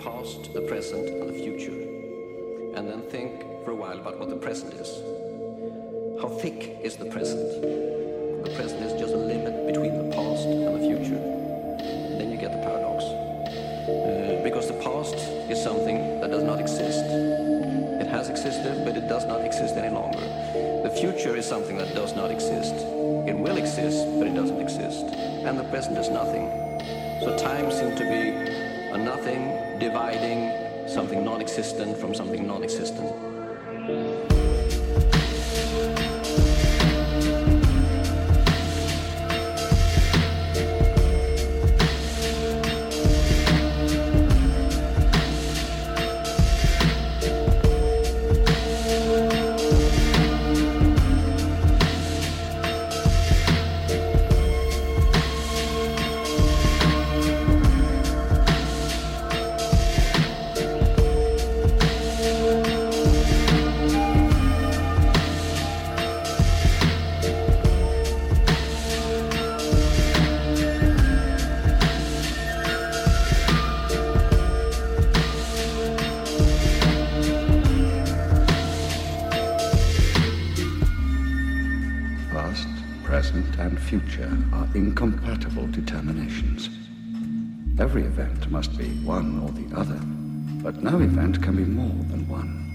past, the present, and the future. And then think for a while about what the present is. How thick is the present? The present is just a limit between the past and the future. Then you get the paradox. Uh, because the past is something that does not exist. It has existed, but it does not exist any longer. The future is something that does not exist. It will exist, but it doesn't exist. And the present is nothing. So time seems to be a nothing dividing something non-existent from something non-existent. No event can be more than one.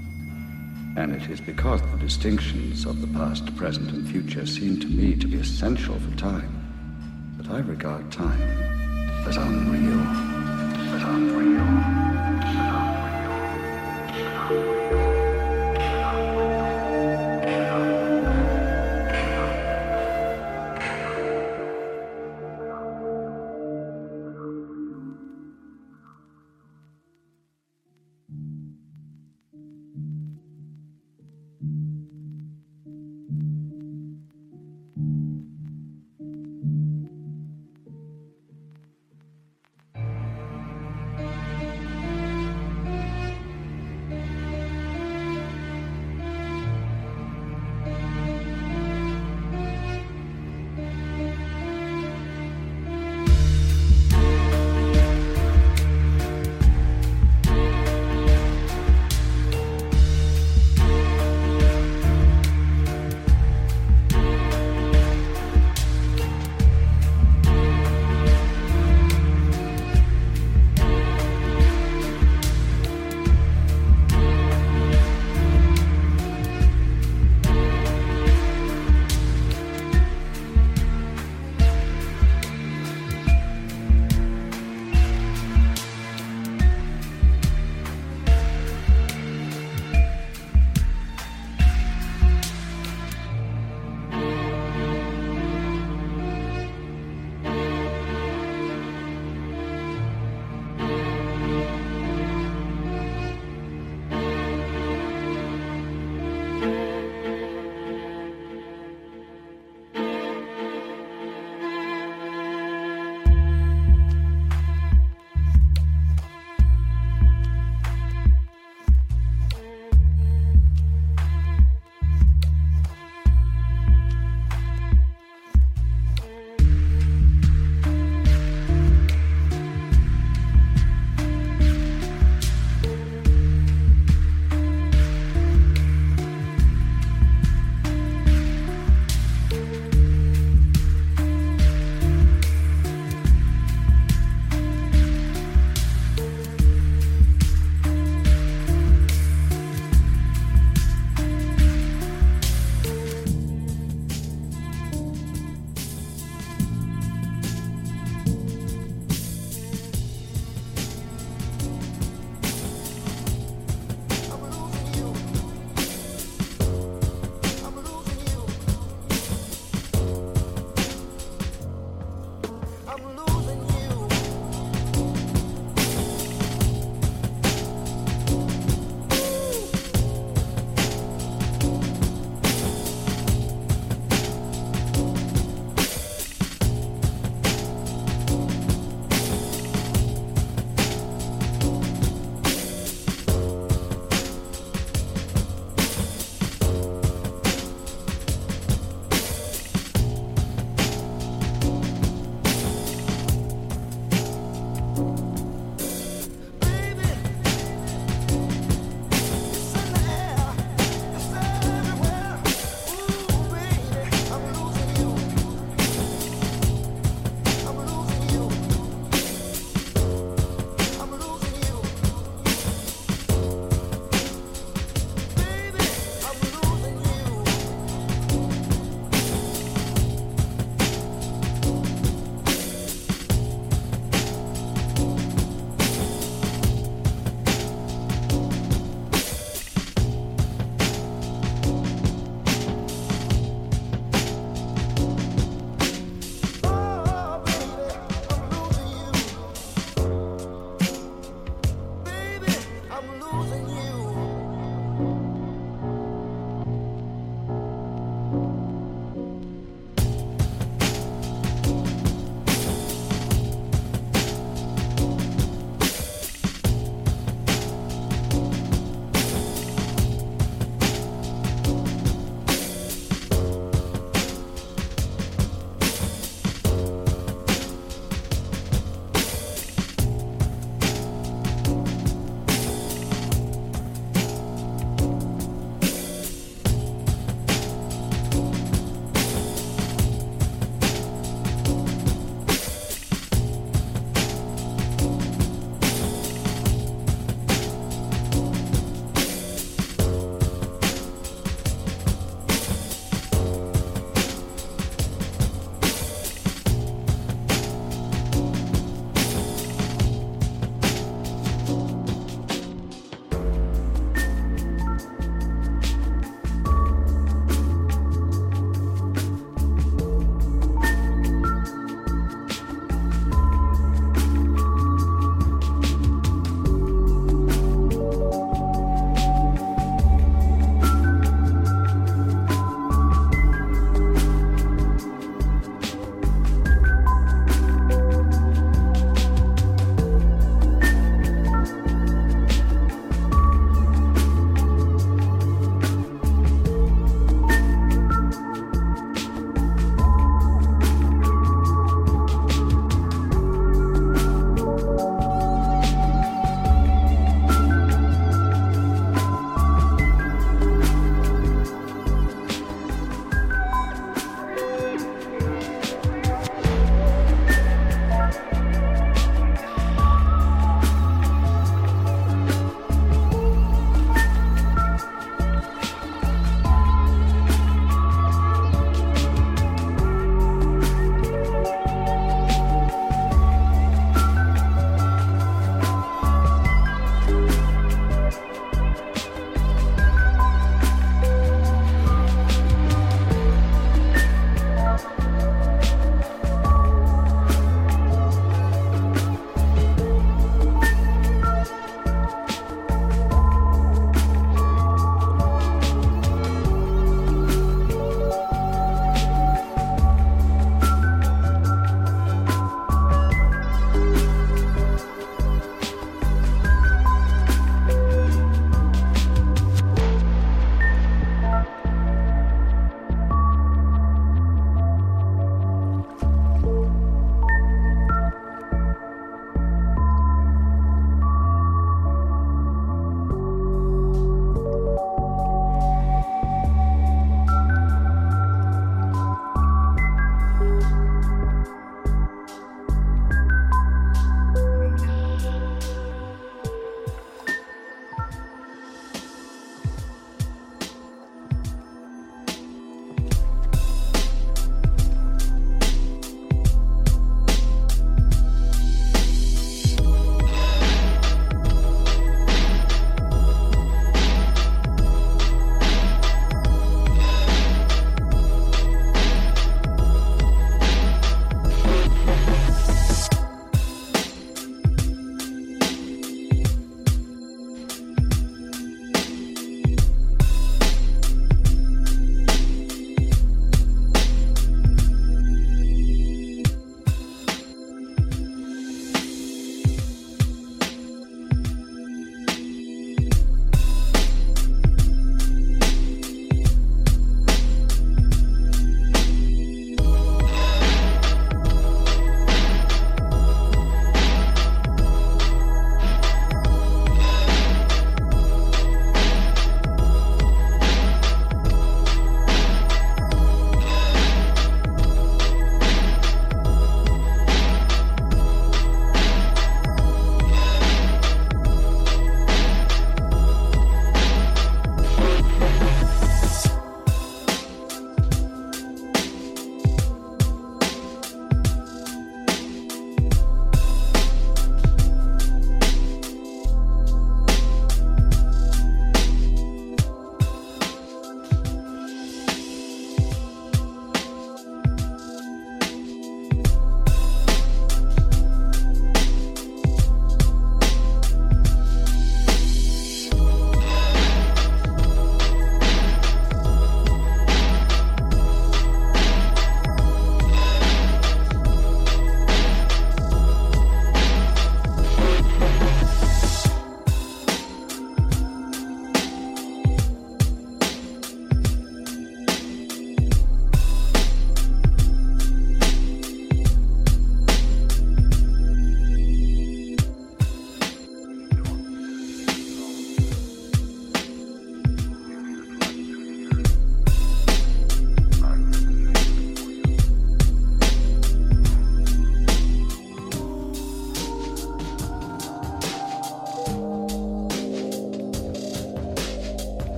And it is because the distinctions of the past, present, and future seem to me to be essential for time that I regard time as unreal. As unreal.